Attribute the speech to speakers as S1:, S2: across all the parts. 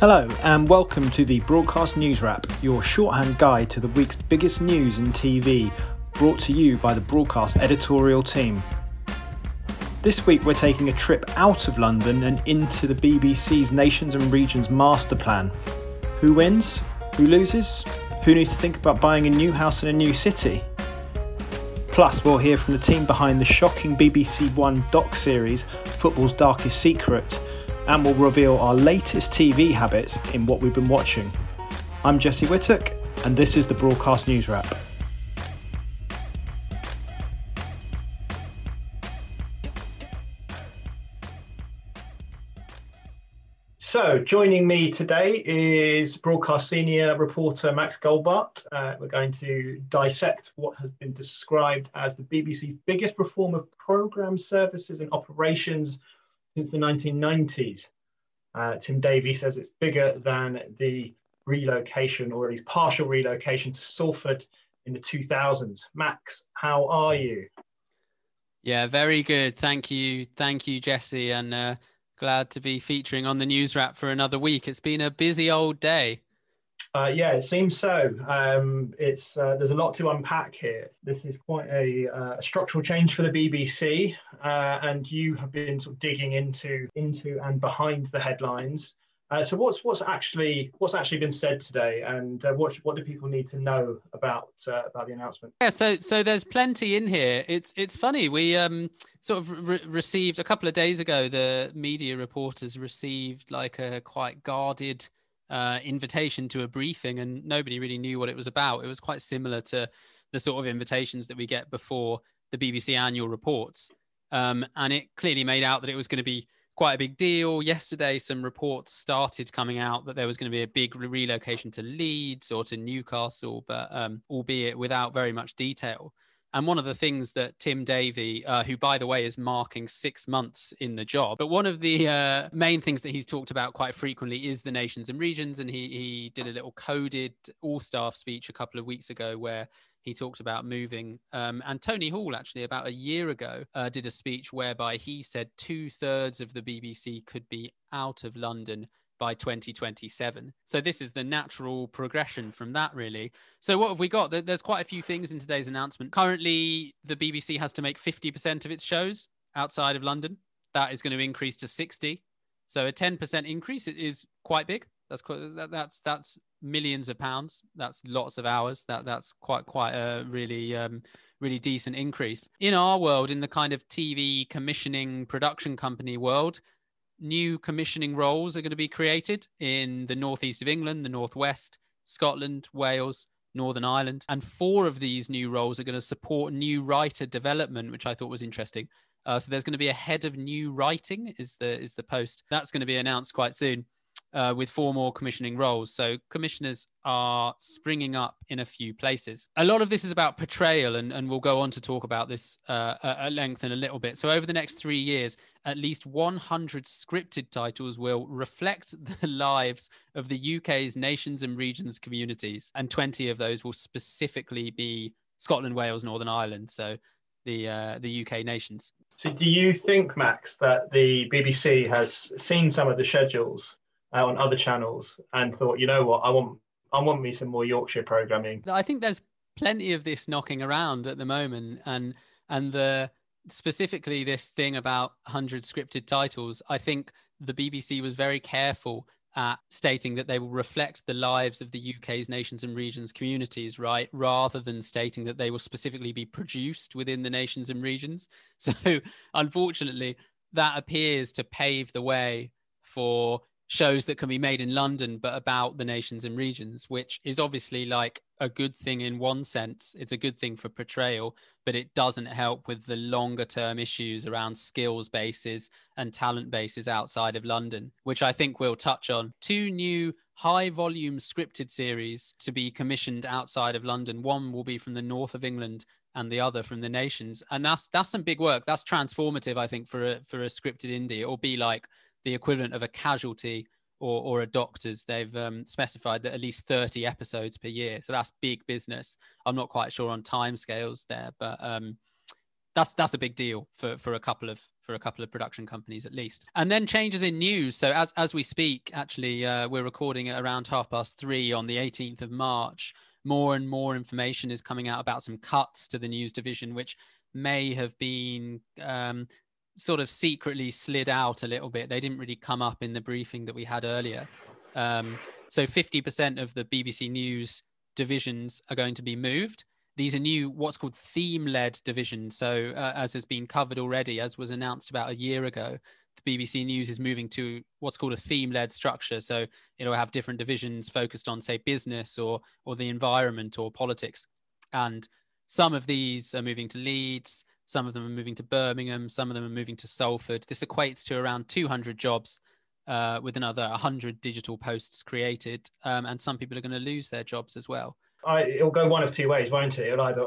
S1: Hello, and welcome to the Broadcast News Wrap, your shorthand guide to the week's biggest news in TV, brought to you by the Broadcast editorial team. This week, we're taking a trip out of London and into the BBC's Nations and Regions Master Plan. Who wins? Who loses? Who needs to think about buying a new house in a new city? Plus, we'll hear from the team behind the shocking BBC One doc series, Football's Darkest Secret and we'll reveal our latest TV habits in what we've been watching. I'm Jesse Whittock, and this is the Broadcast News Wrap. So, joining me today is broadcast senior reporter Max Goldbart. Uh, we're going to dissect what has been described as the BBC's biggest reform of programme services and operations since the 1990s. Uh, Tim Davie says it's bigger than the relocation or at least partial relocation to Salford in the 2000s. Max, how are you?
S2: Yeah, very good. Thank you. Thank you, Jesse. And uh, glad to be featuring on the news wrap for another week. It's been a busy old day.
S1: Uh, yeah, it seems so. Um, it's uh, there's a lot to unpack here. This is quite a, uh, structural change for the BBC, uh, and you have been sort of digging into into and behind the headlines. Uh, so what's what's actually what's actually been said today, and uh, what what do people need to know about about the announcement?
S2: Yeah, so so there's plenty in here. It's it's funny. We um sort of re- received a couple of days ago. The media reporters received like a quite guarded uh, invitation to a briefing, and nobody really knew what it was about. It was quite similar to the sort of invitations that we get before the BBC annual reports. Um, and it clearly made out that it was going to be quite a big deal. Yesterday, some reports started coming out that there was going to be a big relocation to Leeds or to Newcastle, but um, albeit without very much detail. And one of the things that Tim Davie, uh, who by the way is marking six months in the job, but one of the uh, main things that he's talked about quite frequently is the nations and regions. And he he did a little coded all staff speech a couple of weeks ago where he talked about moving. Um, and Tony Hall, actually, about a year ago, uh, did a speech whereby he said two thirds of the BBC could be out of London by 2027. So this is the natural progression from that, really. So what have we got? There's quite a few things in today's announcement. Currently, the BBC has to make 50% of its shows outside of London. That is going to increase to 60. So a 10% increase is quite big. That's quite, that's that's millions of pounds. That's lots of hours. That that's quite quite a really um, really decent increase. In our world, in the kind of TV commissioning production company world, new commissioning roles are going to be created in the northeast of England, the northwest, Scotland, Wales, Northern Ireland. And four of these new roles are going to support new writer development, which I thought was interesting. Uh, so there's going to be a head of new writing is the is the post that's going to be announced quite soon uh, with four more commissioning roles. So commissioners are springing up in a few places. A lot of this is about portrayal, and, and we'll go on to talk about this uh, at length in a little bit. So over the next three years, at least 100 scripted titles will reflect the lives of the UK's nations and regions communities, and 20 of those will specifically be Scotland, Wales, Northern Ireland. So the uh, the UK nations.
S1: So, do you think, Max, that the BBC has seen some of the schedules uh, on other channels and thought, you know what, I want I want me some more Yorkshire programming.
S2: I think there's plenty of this knocking around at the moment, and and the specifically this thing about 100 scripted titles. I think the BBC was very careful at stating that they will reflect the lives of the UK's nations and regions communities, right? Rather than stating that they will specifically be produced within the nations and regions. So, unfortunately, that appears to pave the way for shows that can be made in London, but about the nations and regions, which is obviously like a good thing in one sense. It's a good thing for portrayal, but it doesn't help with the longer term issues around skills bases and talent bases outside of London, which I think we'll touch on. Two new high volume scripted series to be commissioned outside of London. One will be from the north of England and the other from the nations. And that's that's some big work. That's transformative, I think, for a for a scripted indie. It'll be like the equivalent of a casualty or, or a doctor's. They've um, specified that at least 30 episodes per year. So that's big business. I'm not quite sure on timescales there, but um, that's that's a big deal for for a couple of for a couple of production companies at least and then changes in news so as as we speak actually uh, we're recording at around half past three on the 18th of march more and more information is coming out about some cuts to the news division which may have been um, sort of secretly slid out a little bit. They didn't really come up in the briefing that we had earlier. Um, so 50% of the bbc news divisions are going to be moved. These are new what's called theme led divisions. So uh, as has been covered already as was announced about a year ago the bbc news is moving to what's called a theme led structure. So it'll have different divisions focused on say business or or the environment or politics. And some of these are moving to leeds some of them are moving to birmingham some of them are moving to salford this equates to around 200 jobs uh, with another 100 digital posts created um, and some people are going to lose their jobs as well
S1: I, it'll go one of two ways, won't it? It'll either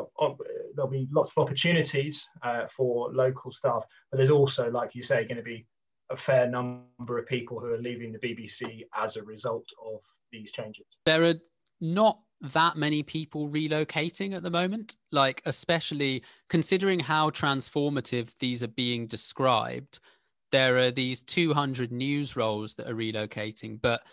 S1: there'll be lots of opportunities uh, for local staff, but there's also, like you say, going to be a fair number of people who are leaving the BBC as a result of these changes.
S2: There are not that many people relocating at the moment, like especially considering how transformative these are being described. There are these 200 news roles that are relocating, but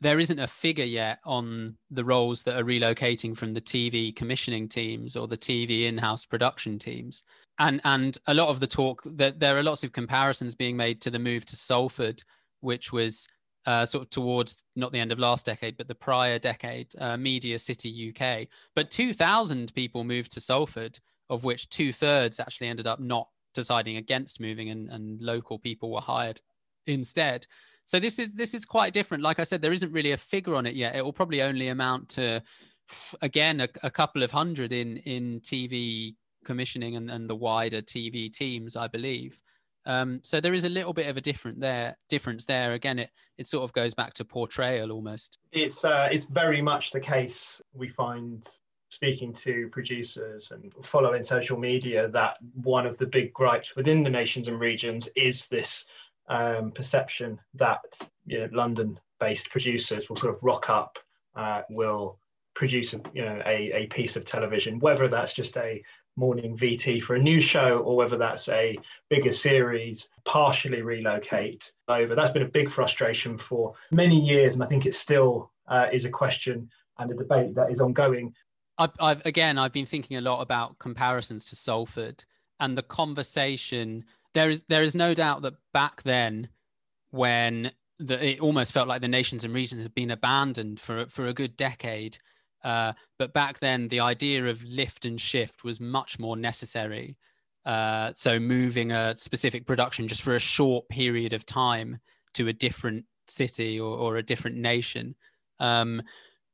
S2: there isn't a figure yet on the roles that are relocating from the TV commissioning teams or the TV in-house production teams. And and a lot of the talk that there are lots of comparisons being made to the move to Salford, which was uh, sort of towards not the end of last decade, but the prior decade, uh, Media City UK. But 2,000 people moved to Salford, of which two thirds actually ended up not deciding against moving, and, and local people were hired instead. So this is this is quite different. Like I said, there isn't really a figure on it yet. It will probably only amount to again a, a couple of hundred in in TV commissioning and, and the wider TV teams, I believe. Um, so there is a little bit of a different there difference there. Again, it it sort of goes back to portrayal almost.
S1: It's uh, it's very much the case we find speaking to producers and following social media that one of the big gripes within the nations and regions is this um, perception that you know, London-based producers will sort of rock up, uh, will produce you know a, a piece of television, whether that's just a morning VT for a new show or whether that's a bigger series, partially relocate over. That's been a big frustration for many years, and I think it still uh, is a question and a debate that is ongoing.
S2: I've, I've again, I've been thinking a lot about comparisons to Salford and the conversation there is there is no doubt that back then, when the, it almost felt like the nations and regions had been abandoned for for a good decade. Uh, but back then, the idea of lift and shift was much more necessary. Uh, so moving a specific production just for a short period of time to a different city or, or a different nation. Um,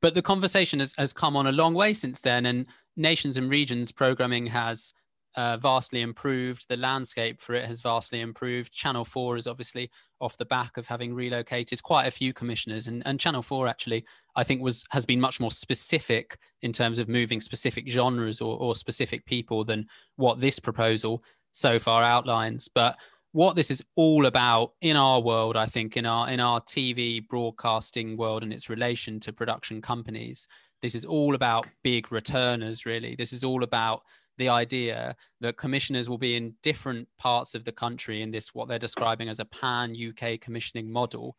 S2: but the conversation has, has come on a long way since then, and nations and regions programming has uh, vastly improved. The landscape for it has vastly improved. Channel 4 is obviously off the back of having relocated quite a few commissioners. And, and Channel 4 actually, I think, was has been much more specific in terms of moving specific genres or, or specific people than what this proposal so far outlines. But what this is all about in our world, I think, in our in our TV broadcasting world and its relation to production companies, this is all about big returners, really. This is all about the idea that commissioners will be in different parts of the country in this what they're describing as a pan UK commissioning model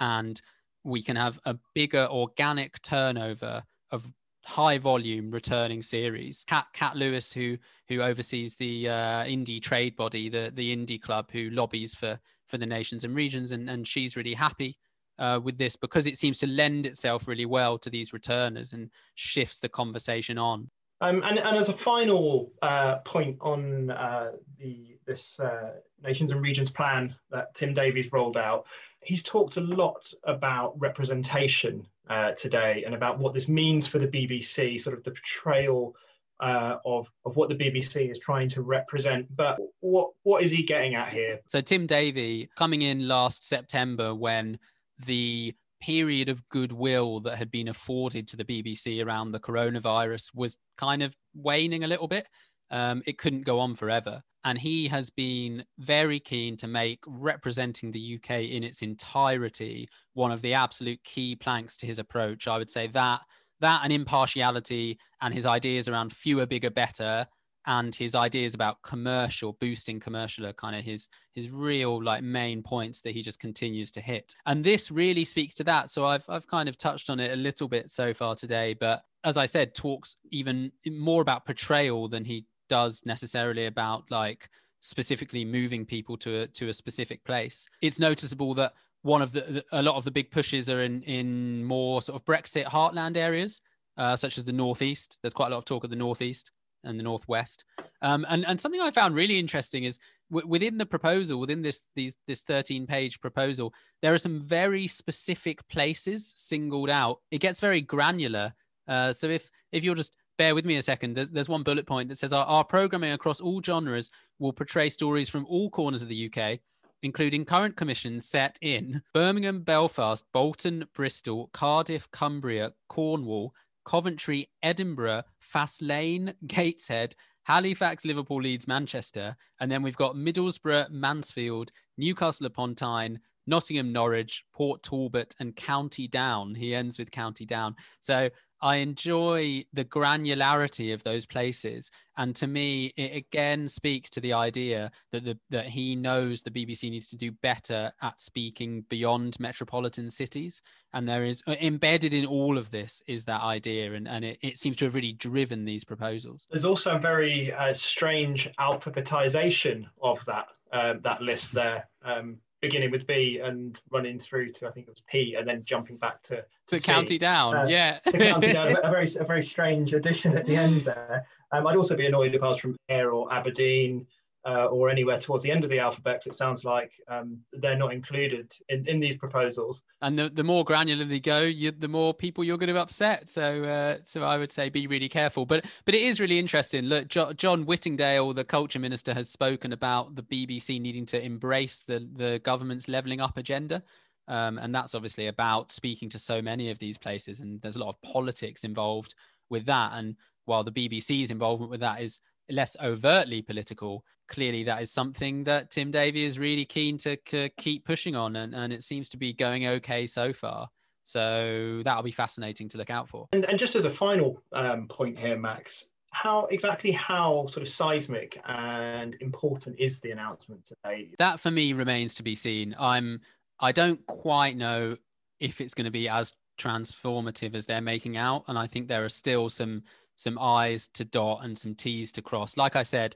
S2: and we can have a bigger organic turnover of high volume returning series. Cat Kat Lewis, who who oversees the uh, indie trade body, the the indie club, who lobbies for for the nations and regions, and and she's really happy uh, with this because it seems to lend itself really well to these returners and shifts the conversation on.
S1: Um, and, and, as a final uh, point on uh, the, this uh, Nations and Regions plan that Tim Davie's rolled out, he's talked a lot about representation uh, today and about what this means for the BBC, sort of the portrayal uh, of, of what the BBC is trying to represent. But what, what is he getting at here?
S2: So, Tim Davie coming in last September when the period of goodwill that had been afforded to the BBC around the coronavirus was kind of waning a little bit. Um, it couldn't go on forever. And he has been very keen to make representing the UK in its entirety one of the absolute key planks to his approach. I would say that that and impartiality and his ideas around fewer, bigger, better and his ideas about commercial boosting commercial are kind of his his real like main points that he just continues to hit. And this really speaks to that. So i've i've kind of touched on it a little bit so far today but as i said talks even more about portrayal than he does necessarily about like specifically moving people to a, to a specific place. It's noticeable that one of the, a lot of the big pushes are in in more sort of brexit heartland areas uh, such as the northeast. There's quite a lot of talk of the northeast and the northwest. Um, and and something I found really interesting is w- within the proposal, within this these this 13 page proposal, there are some very specific places singled out. It gets very granular. Uh, so if if you'll just bear with me a second, there's, there's one bullet point that says our, our programming across all genres will portray stories from all corners of the UK including current commissions set in Birmingham, Belfast, Bolton, Bristol, Cardiff, Cumbria, Cornwall, Coventry, Edinburgh, Faslane, Gateshead, Halifax, Liverpool, Leeds, Manchester. And then we've got Middlesbrough, Mansfield, Newcastle upon Tyne, Nottingham, Norwich, Port Talbot, and County Down. He ends with County Down. So I enjoy the granularity of those places. And to me, it again speaks to the idea that the, that he knows the BBC needs to do better at speaking beyond metropolitan cities. And there is uh, embedded in all of this is that idea. And, and it, it seems to have really driven these proposals.
S1: There's also a very uh, strange alphabetization of that, uh, that list there. Um, beginning with B and running through to I think it was P and then jumping back to,
S2: to, county down. Uh, yeah,
S1: county down. A, very a very strange addition at the end there. Um, I'd also be annoyed if I was from Ayr or Aberdeen uh, or anywhere towards the end of the alphabet. It sounds like um, they're not included in, in these proposals.
S2: And the, the more granular they go, you, the more people you're going to upset. So uh, so I would say be really careful. But but it is really interesting. Look, jo- John Whittingdale, the culture minister, has spoken about the BBC needing to embrace the the government's levelling up agenda. Um, and that's obviously about speaking to so many of these places, and there's a lot of politics involved with that. And while the BBC's involvement with that is less overtly political, clearly that is something that Tim Davie is really keen to, to keep pushing on, and, and it seems to be going okay so far. So that'll be fascinating to look out for.
S1: And, and just as a final um, point here, Max, how exactly how sort of seismic and important is the announcement today?
S2: That for me remains to be seen. I'm I don't quite know if it's going to be as transformative as they're making out, and I think there are still some some I's to dot and some T's to cross. Like I said,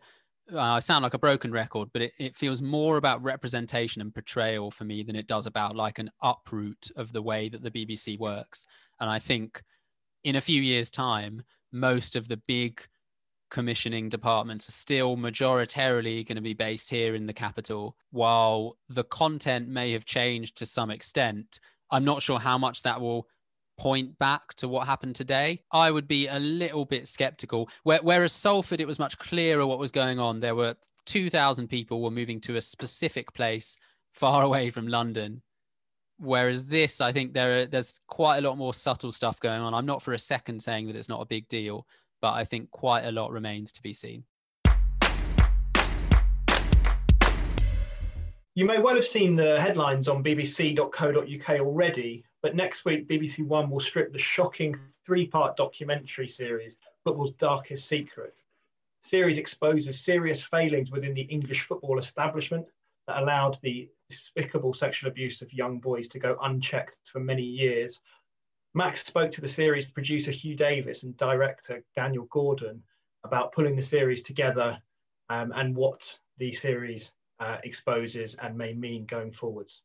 S2: uh, I sound like a broken record, but it, it feels more about representation and portrayal for me than it does about like an uproot of the way that the BBC works. And I think in a few years' time, most of the big commissioning departments are still majoritarily going to be based here in the capital, while the content may have changed to some extent. I'm not sure how much that will point back to what happened today, I would be a little bit skeptical. Whereas Salford, it was much clearer what was going on. There were 2,000 people were moving to a specific place far away from London. Whereas this, I think there are, there's quite a lot more subtle stuff going on. I'm not for a second saying that it's not a big deal, but I think quite a lot remains to be seen.
S1: You may well have seen the headlines on bbc.co.uk already but next week, BBC One will strip the shocking three part documentary series, Football's Darkest Secret. The series exposes serious failings within the English football establishment that allowed the despicable sexual abuse of young boys to go unchecked for many years. Max spoke to the series producer Hugh Davis and director Daniel Gordon about pulling the series together um, and what the series uh, exposes and may mean going forwards.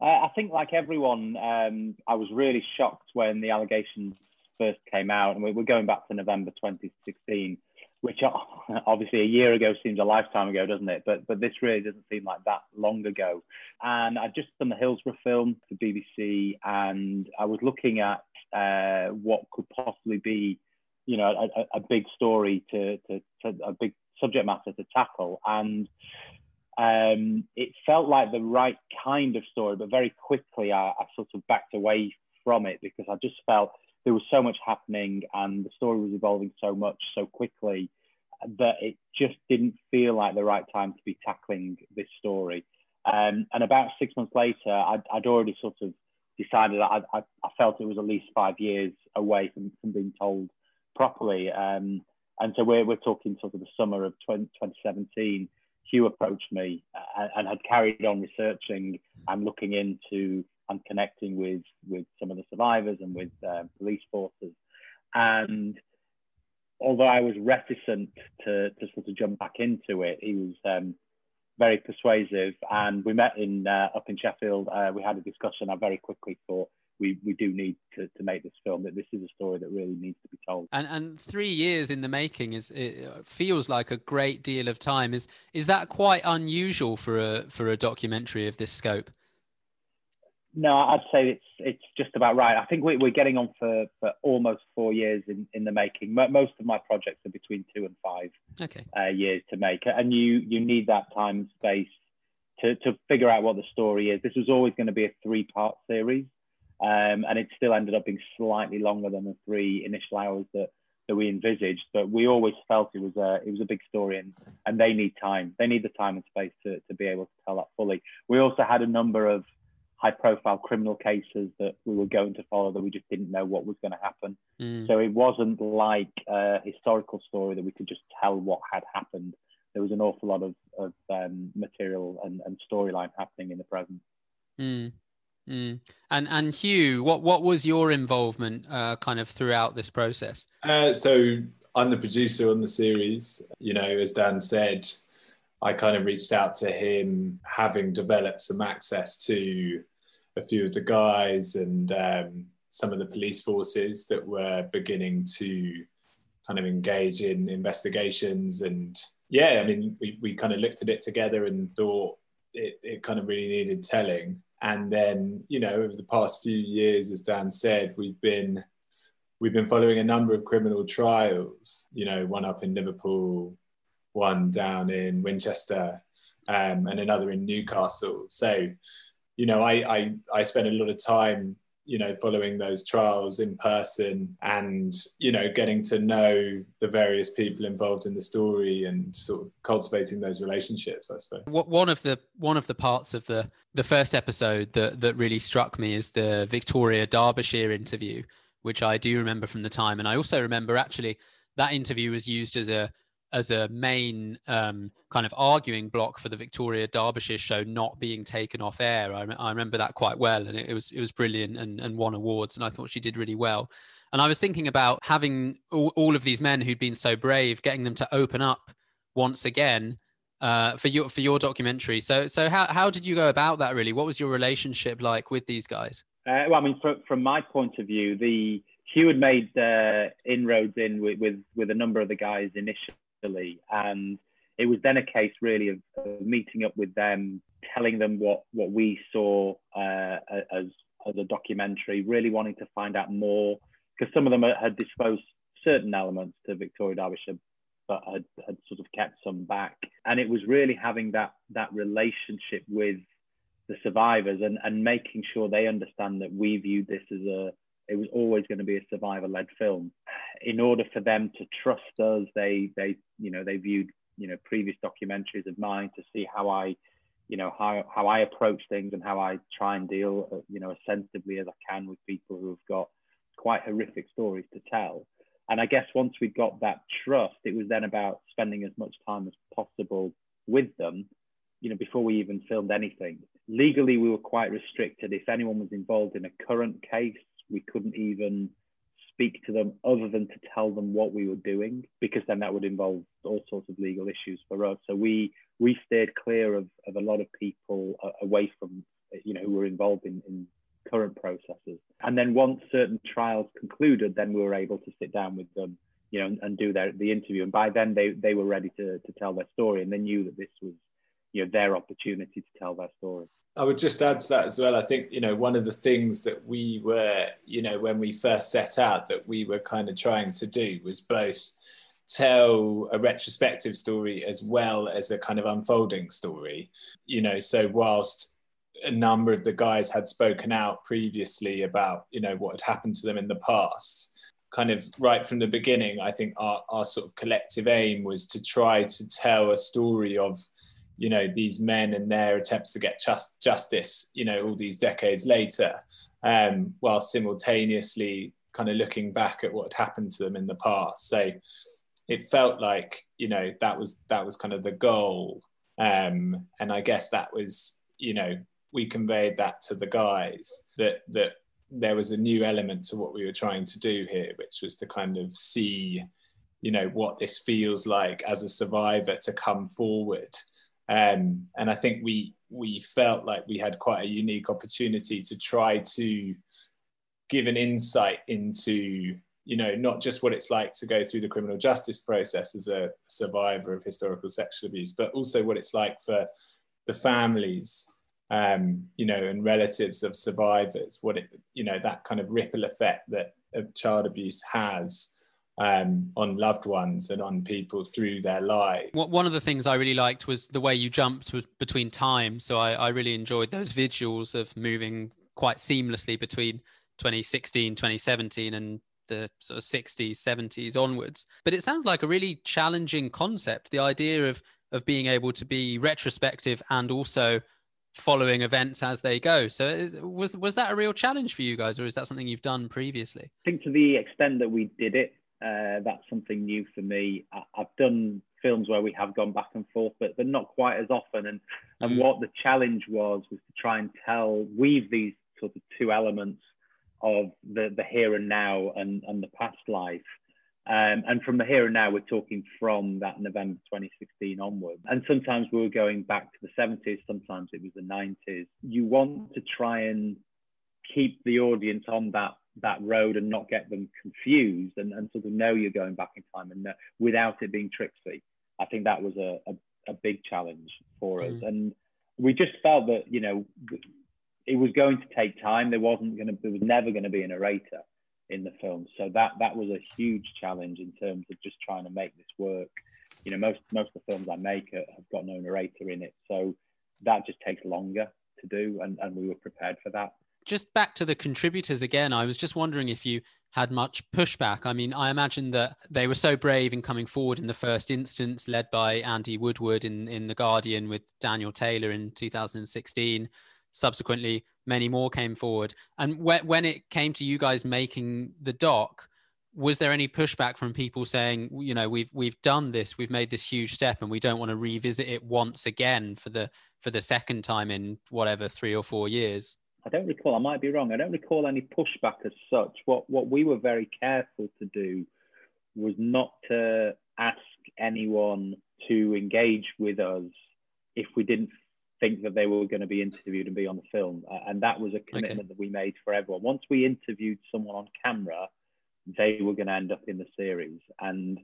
S3: I think, like everyone, um, I was really shocked when the allegations first came out, and we're going back to November 2016, which obviously a year ago seems a lifetime ago, doesn't it? But but this really doesn't seem like that long ago. And I'd just done the Hillsborough film for BBC, and I was looking at uh, what could possibly be, you know, a, a big story to, to, to a big subject matter to tackle, and um, it felt like the right kind of story, but very quickly I, I, sort of backed away from it because I just felt there was so much happening and the story was evolving so much so quickly that it just didn't feel like the right time to be tackling this story. Um, and about six months later, I'd, I'd already sort of decided I, I, I, felt it was at least five years away from, from being told properly. Um, And so we're, we're talking sort of the summer of 20, 2017. Hugh approached me and, and had carried on researching and looking into and connecting with with some of the survivors and with uh, police forces. And although I was reticent to, to sort of jump back into it, he was um, very persuasive. And we met in uh, up in Sheffield. Uh, we had a discussion. I very quickly thought we, we do need to, to make this film. That this is a story that really needs to be told.
S2: And and three years in the making is it feels like a great deal of time. Is is that quite unusual for a for a documentary of this scope?
S3: No, I'd say it's it's just about right. I think we, we're getting on for, for almost four years in, in the making. Most of my projects are between two and five
S2: okay.
S3: uh, years to make, and you you need that time and space to to figure out what the story is. This was always going to be a three part series, um, and it still ended up being slightly longer than the three initial hours that that we envisaged. But we always felt it was a it was a big story, and and they need time. They need the time and space to to be able to tell that fully. We also had a number of high profile criminal cases that we were going to follow that we just didn't know what was going to happen. Mm. So it wasn't like a historical story that we could just tell what had happened. There was an awful lot of, of um, material and, and storyline happening in the present.
S2: Mm. Mm. And and Hugh, what what was your involvement uh, kind of throughout this process?
S4: Uh, so I'm the producer on the series. You know, as Dan said, I kind of reached out to him, having developed some access to a few of the guys and um, some of the police forces that were beginning to kind of engage in investigations. And yeah, I mean, we, we kind of looked at it together and thought it, it kind of really needed telling. And then, you know, over the past few years, as Dan said, we've been we've been following a number of criminal trials. You know, one up in Liverpool, one down in Winchester, um, and another in Newcastle. So, you know, I, I I spent a lot of time, you know, following those trials in person, and you know, getting to know the various people involved in the story, and sort of cultivating those relationships. I suppose.
S2: One of the one of the parts of the the first episode that that really struck me is the Victoria Derbyshire interview, which I do remember from the time, and I also remember actually that interview was used as a as a main um, kind of arguing block for the Victoria Derbyshire show not being taken off air. I, I remember that quite well, and it, it, was it was brilliant and, and won awards. And I thought she did really well. And I was thinking about having all, all of these men who'd been so brave, getting them to open up once again uh, for your for your documentary. So so how how did you go about that? Really, what was your relationship like with these guys?
S3: Uh, well, I mean, from, from my point of view, the Hugh had made uh, inroads in with, with, with a number of the guys initially and it was then a case really of, of meeting up with them, telling them what what we saw uh, as as a documentary, really wanting to find out more because some of them had disposed certain elements to Victoria Derbyshire, but had, had sort of kept some back. And it was really having that that relationship with the survivors and, and making sure they understand that we viewed this as a it was always going to be a survivor-led film. In order for them to trust us, they they you know they viewed you know previous documentaries of mine to see how I you know how how I approach things and how I try and deal you know as sensitively as I can with people who have got quite horrific stories to tell. And I guess once we got that trust, it was then about spending as much time as possible with them, you know, before we even filmed anything. Legally, we were quite restricted. If anyone was involved in a current case we couldn't even speak to them other than to tell them what we were doing because then that would involve all sorts of legal issues for us. So we we stayed clear of, of a lot of people away from you know who were involved in, in current processes. And then once certain trials concluded then we were able to sit down with them you know and, and do their the interview. And by then they they were ready to, to tell their story and they knew that this was you know their opportunity to tell their story
S4: I would just add to that as well. I think, you know, one of the things that we were, you know, when we first set out that we were kind of trying to do was both tell a retrospective story as well as a kind of unfolding story. You know, so whilst a number of the guys had spoken out previously about, you know, what had happened to them in the past, kind of right from the beginning, I think our, our sort of collective aim was to try to tell a story of you know these men and their attempts to get just, justice you know all these decades later um, while simultaneously kind of looking back at what had happened to them in the past. So it felt like you know that was that was kind of the goal. Um, and i guess that was you know we conveyed that to the guys that that there was a new element to what we were trying to do here which was to kind of see you know what this feels like as a survivor to come forward um, and i think we we felt like we had quite a unique opportunity to try to give an insight into you know not just what it's like to go through the criminal justice process as a survivor of historical sexual abuse but also what it's like for the families um, you know and relatives of survivors what it you know that kind of ripple effect that child abuse has um, on loved ones and on people through their lives.
S2: One of the things I really liked was the way you jumped between time. So I, I really enjoyed those visuals of moving quite seamlessly between 2016, 2017, and the sort of 60s 70s onwards but it sounds like a really challenging concept the idea of of being able to be retrospective and also following events as they go so is, was was that a real challenge for you guys or is that something you've done previously
S3: i think to the extent that we did it uh, that's something new for me I, have done films where we have gone back and forth but, but not quite as often and and mm. what the challenge was was to try and tell weave these sort of two elements of the, the here and now and, and the past life. Um, and from the here and now, we're talking from that November 2016 onward. And sometimes we were going back to the 70s, sometimes it was the 90s. You want to try and keep the audience on that that road and not get them confused and, and sort of know you're going back in time and know, without it being tricksy. I think that was a, a, a big challenge for us. Mm. And we just felt that, you know, it was going to take time. There wasn't going to, there was never going to be a narrator in the film. So that that was a huge challenge in terms of just trying to make this work. You know, most most of the films I make have got no narrator in it, so that just takes longer to do, and and we were prepared for that.
S2: Just back to the contributors again, I was just wondering if you had much pushback. I mean, I imagine that they were so brave in coming forward in the first instance, led by Andy Woodward in in The Guardian with Daniel Taylor in 2016 subsequently many more came forward. And when, when it came to you guys making the doc was there any pushback from people saying you know we've we've done this we've made this huge step and we don't want to revisit it once again for the for the second time in whatever three or four years
S3: i don't recall i might be wrong i don't recall any pushback as such what what we were very careful to do was not to ask anyone to engage with us if we didn't think that they were going to be interviewed and be on the film. And that was a commitment okay. that we made for everyone. Once we interviewed someone on camera, they were going to end up in the series. And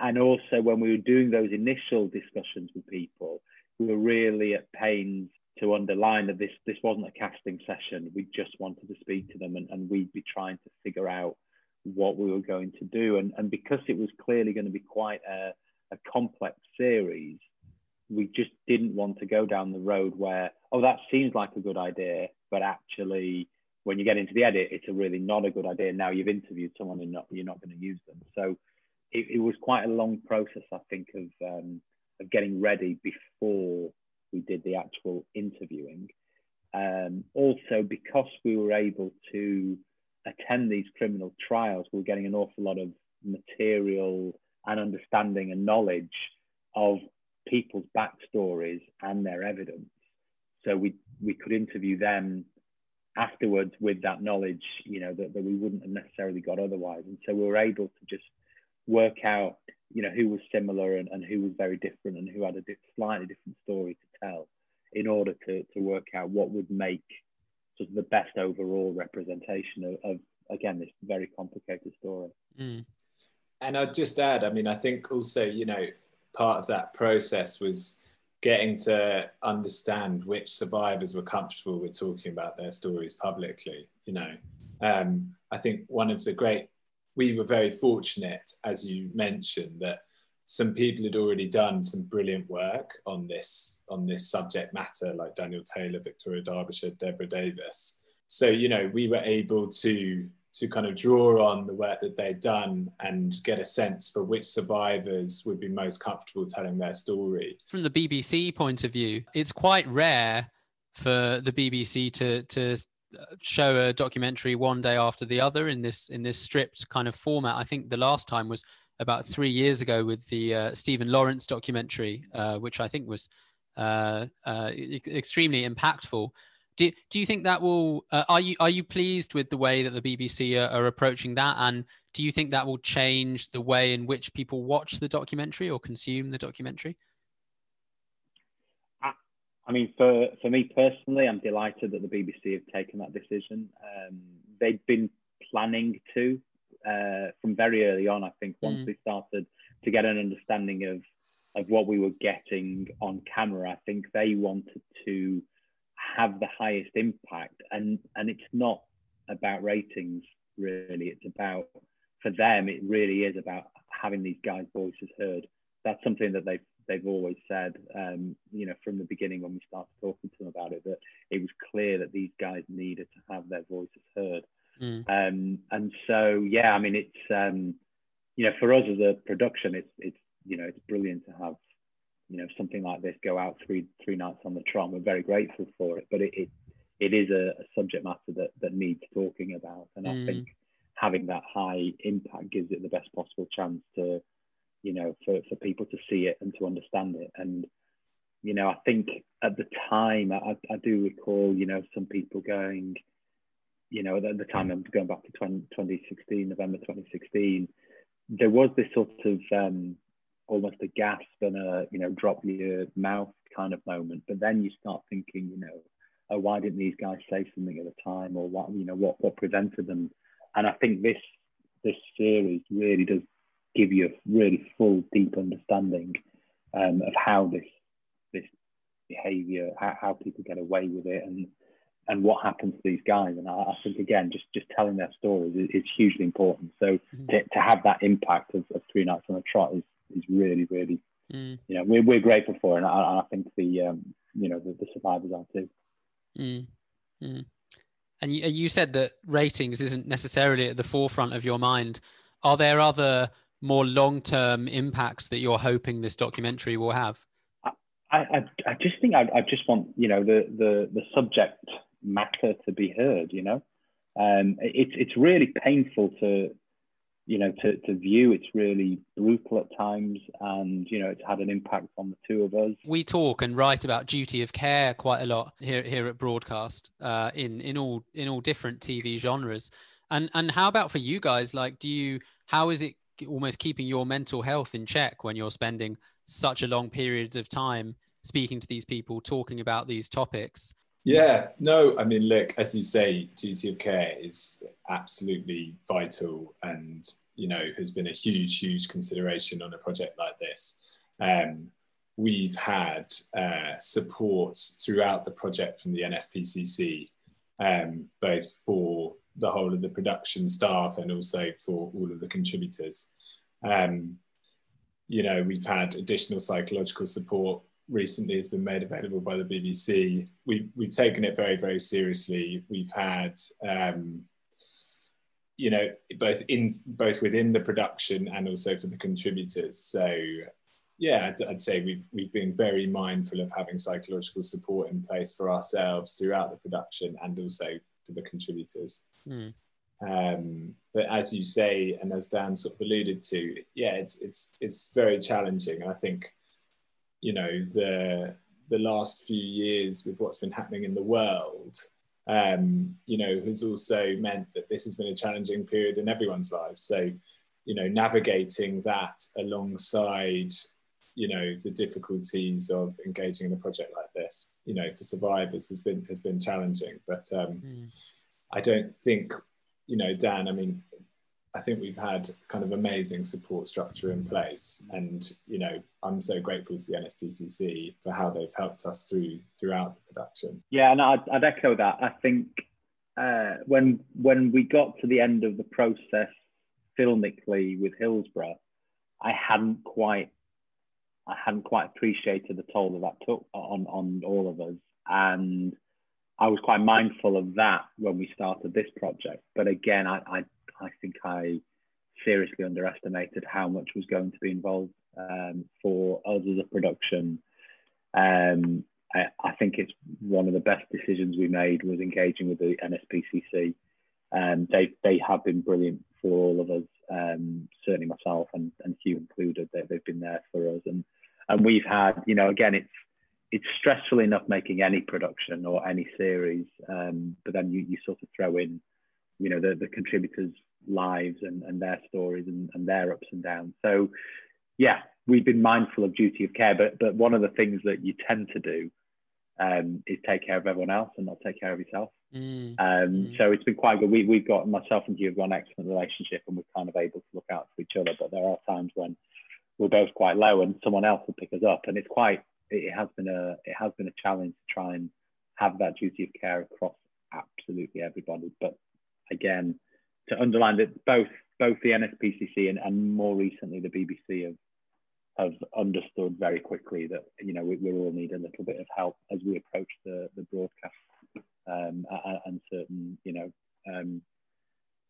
S3: and also when we were doing those initial discussions with people, we were really at pains to underline that this this wasn't a casting session. We just wanted to speak to them and, and we'd be trying to figure out what we were going to do. And, and because it was clearly going to be quite a, a complex series, we just didn't want to go down the road where, oh, that seems like a good idea, but actually, when you get into the edit, it's a really not a good idea. Now you've interviewed someone and not, you're not going to use them. So it, it, was quite a long process, I think, of, um, of getting ready before we did the actual interviewing. Um, also, because we were able to attend these criminal trials, we we're getting an awful lot of material and understanding and knowledge of people's backstories and their evidence. So we we could interview them afterwards with that knowledge, you know, that, that we wouldn't have necessarily got otherwise. And so we were able to just work out, you know, who was similar and, and who was very different and who had a slightly different story to tell in order to, to work out what would make sort of the best overall representation of, of again, this very complicated story. Mm.
S4: And I'd just add, I mean, I think also, you know, part of that process was getting to understand which survivors were comfortable with talking about their stories publicly. You know, um, I think one of the great, we were very fortunate, as you mentioned, that some people had already done some brilliant work on this on this subject matter, like Daniel Taylor, Victoria Derbyshire, Deborah Davis. So you know, we were able to to kind of draw on the work that they'd done and get a sense for which survivors would be most comfortable telling their story.
S2: From the BBC point of view, it's quite rare for the BBC to to uh, show a documentary one day after the other in this in this stripped kind of format. I think the last time was about three years ago with the uh, Stephen Lawrence documentary, uh, which I think was uh, uh, extremely impactful. Do, do you think that will? Uh, are you are you pleased with the way that the BBC are, are, approaching that, and do you think that will change the way in which people watch the documentary or consume the documentary?
S3: I mean, for, for me personally, I'm delighted that the BBC have taken that decision. Um, they've been planning to uh, from very early on. I think once mm. we started to get an understanding of of what we were getting on camera, I think they wanted to have the highest impact, and and it's not about ratings really. It's about for them, it really is about having these guys' voices heard. That's something that they've they've always said, um, you know, from the beginning when we started talking to them about it, that it was clear that these guys needed to have their voices heard. Mm. Um, and so, yeah, I mean, it's, um, you know, for us as a production, it's, it's, you know, it's brilliant to have, you know, something like this go out three, three nights on the trot. We're very grateful for it, but it, it, it is a, a subject matter that, that needs talking about. And mm. I think having that high impact gives it the best possible chance to, you know, for, for people to see it and to understand it. And, you know, I think at the time, I, I do recall, you know, some people going, you know, at the time, I'm going back to 20, 2016, November 2016, there was this sort of um, almost a gasp and a, you know, drop your mouth kind of moment. But then you start thinking, you know, oh, why didn't these guys say something at the time or what, you know, what, what prevented them? And I think this, this series really does give you a really full, deep understanding um, of how this this behaviour, how, how, people get away with it, and and what happens to these guys. And I, I think again, just just telling their stories is, is hugely important. So mm-hmm. to, to have that impact of, of, three nights on a trot is is really really mm. you know we're, we're grateful for, it. and I, I think the um, you know the, the survivors are too.
S2: Mm. Mm. And you, you said that ratings isn't necessarily at the forefront of your mind. Are there other more long-term impacts that you're hoping this documentary will have?
S3: I, I, I just think I, I just want you know the, the the subject matter to be heard. You know, um, it's it's really painful to you know to, to view. It's really brutal at times, and you know it's had an impact on the two of us.
S2: We talk and write about duty of care quite a lot here here at Broadcast uh, in in all in all different TV genres. And and how about for you guys? Like, do you how is it almost keeping your mental health in check when you're spending such a long periods of time speaking to these people, talking about these topics.
S4: Yeah, no, I mean, look, as you say, duty of care is absolutely vital and, you know, has been a huge, huge consideration on a project like this. Um, we've had uh, support throughout the project from the NSPCC, um, both for the whole of the production staff and also for all of the contributors. Um, you know, we've had additional psychological support recently has been made available by the BBC. We, we've taken it very, very seriously. We've had, um, you know, both in both within the production and also for the contributors. So, yeah, I'd, I'd, say we've we've been very mindful of having psychological support in place for ourselves throughout the production and also for the contributors. Mm. Um, but as you say, and as Dan sort of alluded to, yeah, it's it's it's very challenging. I think, you know, the the last few years with what's been happening in the world, um, you know, has also meant that this has been a challenging period in everyone's lives. So, you know, navigating that alongside, you know, the difficulties of engaging in a project like this, you know, for survivors has been has been challenging. But um, mm I don't think, you know, Dan, I mean, I think we've had kind of amazing support structure in place, and you know, I'm so grateful to the NSPCC for how they've helped us through throughout the production.
S3: Yeah, and I'd, I'd echo that. I think uh, when when we got to the end of the process filmically with Hillsborough, I hadn't quite I hadn't quite appreciated the toll that that took on on all of us, and I was quite mindful of that when we started this project. But again, I, I, I think I seriously underestimated how much was going to be involved um, for us as a production. Um, I, I, think it's one of the best decisions we made was engaging with the NSPCC. Um, they, they have been brilliant for all of us. um, certainly myself and, and Hugh included, they, they've been there for us. And, and we've had, you know, again, it's, it's stressful enough making any production or any series, um, but then you, you sort of throw in, you know, the, the contributors' lives and, and their stories and, and their ups and downs. So, yeah, we've been mindful of duty of care, but but one of the things that you tend to do um, is take care of everyone else and not take care of yourself. Mm. Um, mm. So it's been quite good. We, we've got myself and you have got an excellent relationship, and we're kind of able to look out for each other. But there are times when we're both quite low, and someone else will pick us up, and it's quite. It has been a it has been a challenge to try and have that duty of care across absolutely everybody. But again, to underline that both both the NSPCC and, and more recently the BBC have have understood very quickly that you know we, we all need a little bit of help as we approach the the broadcast um, and certain you know um,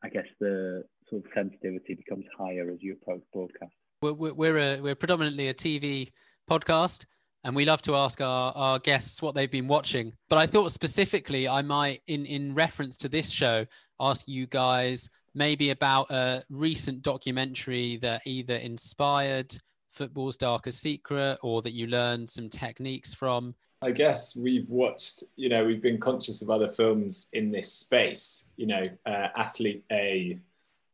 S3: I guess the sort of sensitivity becomes higher as you approach broadcast.
S2: We're we're a, we're predominantly a TV podcast. And we love to ask our, our guests what they've been watching. But I thought specifically I might, in, in reference to this show, ask you guys maybe about a recent documentary that either inspired football's darkest secret or that you learned some techniques from?
S4: I guess we've watched, you know, we've been conscious of other films in this space. You know, uh, Athlete A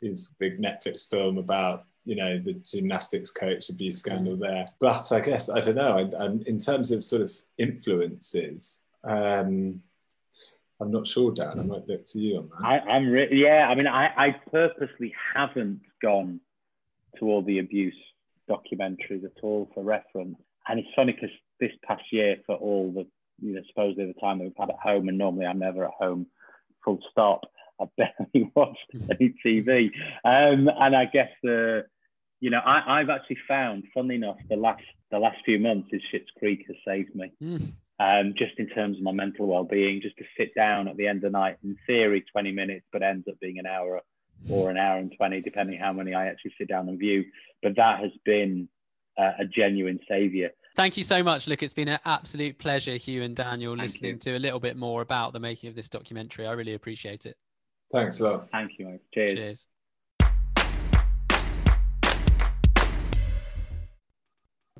S4: is big Netflix film about, you know, the gymnastics coach abuse scandal there. But I guess, I don't know, I, in terms of sort of influences, um, I'm not sure, Dan. I might look to you on that.
S3: I, am re- yeah. I mean, I, I purposely haven't gone to all the abuse documentaries at all for reference. And it's funny because this past year, for all the, you know, supposedly the time that we've had at home, and normally I'm never at home, full stop, I barely watched any TV. Um, and I guess the, you know, I, I've actually found, funnily enough, the last the last few months is Schitt's Creek has saved me. Mm. Um, just in terms of my mental well-being, just to sit down at the end of the night, in theory, 20 minutes, but ends up being an hour or an hour and 20, depending how many I actually sit down and view. But that has been uh, a genuine savior.
S2: Thank you so much. Look, it's been an absolute pleasure, Hugh and Daniel, Thank listening you. to a little bit more about the making of this documentary. I really appreciate it.
S4: Thanks a lot.
S3: Thank you, mate. Cheers.
S2: Cheers.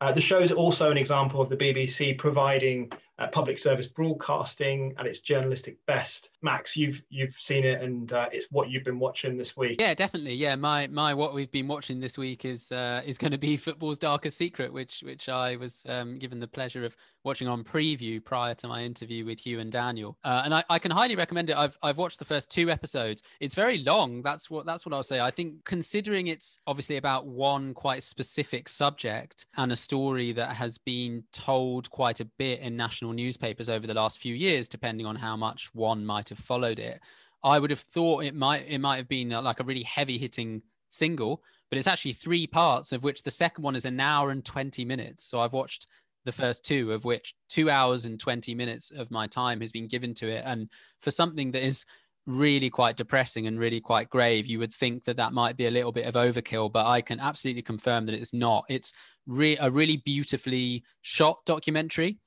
S1: Uh, the show is also an example of the BBC providing uh, public service broadcasting at its journalistic best. Max, you've you've seen it, and uh, it's what you've been watching this week.
S2: Yeah, definitely. Yeah, my my what we've been watching this week is uh, is going to be football's darkest secret, which which I was um, given the pleasure of watching on preview prior to my interview with Hugh and Daniel, uh, and I, I can highly recommend it. I've I've watched the first two episodes. It's very long. That's what that's what I'll say. I think considering it's obviously about one quite specific subject and a story that has been told quite a bit in national national newspapers over the last few years, depending on how much one might have followed it. I would have thought it might it might have been uh, like a really heavy hitting single, but it's actually three parts, of which the second one is an hour and 20 minutes. So I've watched the first two, of which two hours and 20 minutes of my time has been given to it. And for something that is really quite depressing and really quite grave, you would think that that might be a little bit of overkill, but I can absolutely confirm that it's not. It's re- a really beautifully shot documentary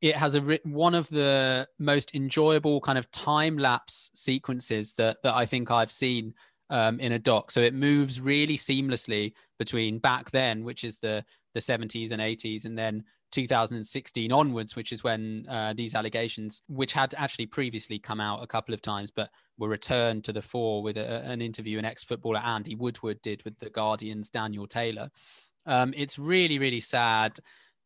S2: it has a one of the most enjoyable kind of time lapse sequences that that I think I've seen um, in a doc. So it moves really seamlessly between back then, which is the the 70s and 80s, and then 2016 onwards, which is when uh, these allegations, which had actually previously come out a couple of times, but were returned to the fore with a, an interview an ex-footballer Andy Woodward did with the Guardian's Daniel Taylor. Um, it's really, really sad.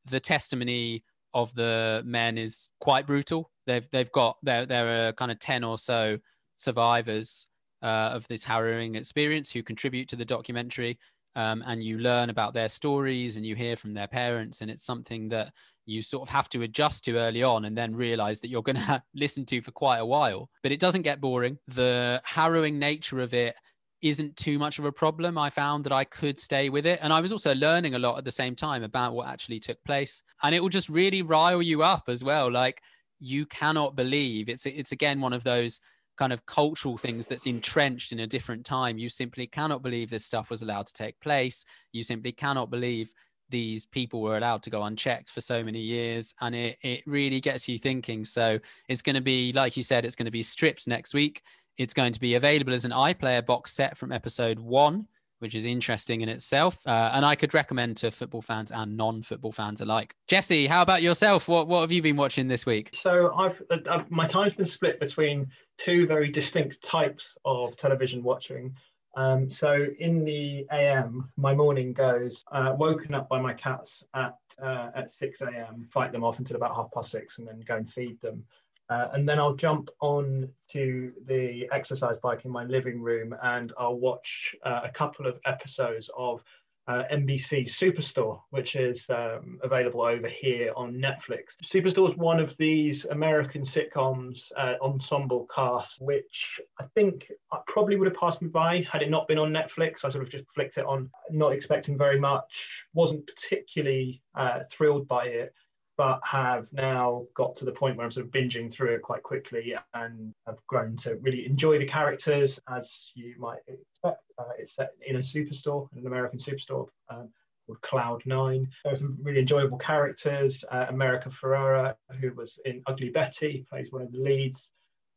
S2: The testimony of the men is quite brutal. They've they've got there there are kind of ten or so survivors uh, of this harrowing experience who contribute to the documentary, um, and you learn about their stories and you hear from their parents, and it's something that you sort of have to adjust to early on and then realize that you're going to listen to for quite a while. But it doesn't get boring. The harrowing nature of it isn't too much of a problem. I found that I could stay with it. And I was also learning a lot at the same time about what actually took place. And it will just really rile you up as well. Like you cannot believe it's it's again one of those kind of cultural things that's entrenched in a different time. You simply cannot believe this stuff was allowed to take place. You simply cannot believe these people were allowed to go unchecked for so many years and it, it really gets you thinking so it's going to be like you said it's going to be stripped next week it's going to be available as an iPlayer box set from episode one, which is interesting in itself. Uh, and I could recommend to football fans and non-football fans alike. Jesse, how about yourself? What what have you been watching this week?
S1: So I've, uh, I've my time's been split between two very distinct types of television watching. Um, so in the AM, my morning goes uh, woken up by my cats at uh, at 6 a.m. Fight them off until about half past six, and then go and feed them. Uh, and then I'll jump on to the exercise bike in my living room and I'll watch uh, a couple of episodes of uh, NBC Superstore, which is um, available over here on Netflix. Superstore is one of these American sitcoms uh, ensemble casts, which I think I probably would have passed me by had it not been on Netflix. I sort of just flicked it on, not expecting very much, wasn't particularly uh, thrilled by it but have now got to the point where I'm sort of binging through it quite quickly and have grown to really enjoy the characters as you might expect. Uh, it's set in a superstore, an American superstore um, called Cloud Nine. There are some really enjoyable characters. Uh, America Ferrera, who was in Ugly Betty, plays one of the leads.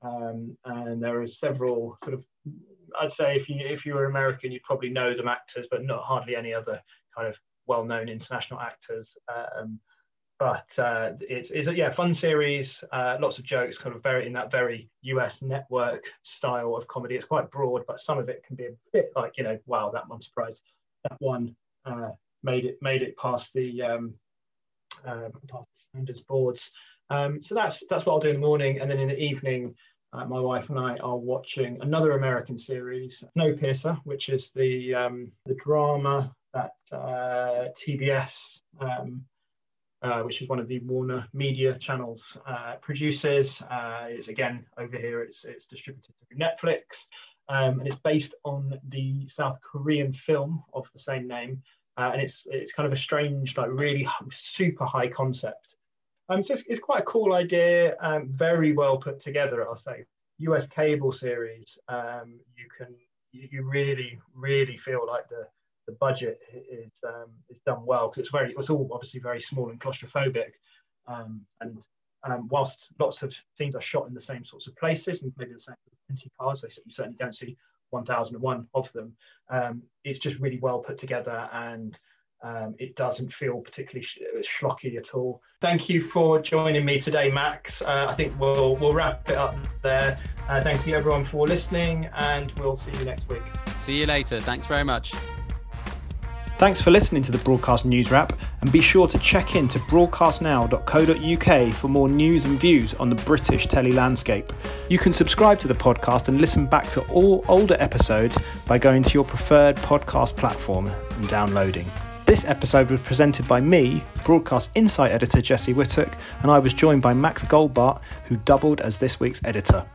S1: Um, and there are several sort of, I'd say if you if you were American, you'd probably know them actors, but not hardly any other kind of well-known international actors. Um, but uh, it's, it's a yeah fun series uh, lots of jokes kind of very in that very us network style of comedy. It's quite broad but some of it can be a bit like you know wow that i'm surprised that one uh, made it made it past the um, uh, past the standards boards. Um, so that's that's what i'll do in the morning. And then in the evening uh, my wife and I are watching another American series, Snowpiercer, which is the um, the drama that uh, TBS um, uh, which is one of the Warner Media channels uh, produces. Uh, it's again over here. It's it's distributed through Netflix, um, and it's based on the South Korean film of the same name. Uh, and it's it's kind of a strange, like really super high concept. Um, so it's, it's quite a cool idea, um, very well put together. I'll say US cable series. Um, you can you, you really really feel like the the budget is um, is done well because it's very it's all obviously very small and claustrophobic, um, and um, whilst lots of scenes are shot in the same sorts of places and maybe the same 20 cars, they you certainly don't see 1001 of them. Um, it's just really well put together and um, it doesn't feel particularly sh- schlocky at all. Thank you for joining me today, Max. Uh, I think we'll we'll wrap it up there. Uh, thank you everyone for listening, and we'll see you next week.
S2: See you later. Thanks very much.
S5: Thanks for listening to the Broadcast News Wrap, and be sure to check in to broadcastnow.co.uk for more news and views on the British telly landscape. You can subscribe to the podcast and listen back to all older episodes by going to your preferred podcast platform and downloading. This episode was presented by me, Broadcast Insight Editor Jesse Whittock, and I was joined by Max Goldbart, who doubled as this week's editor.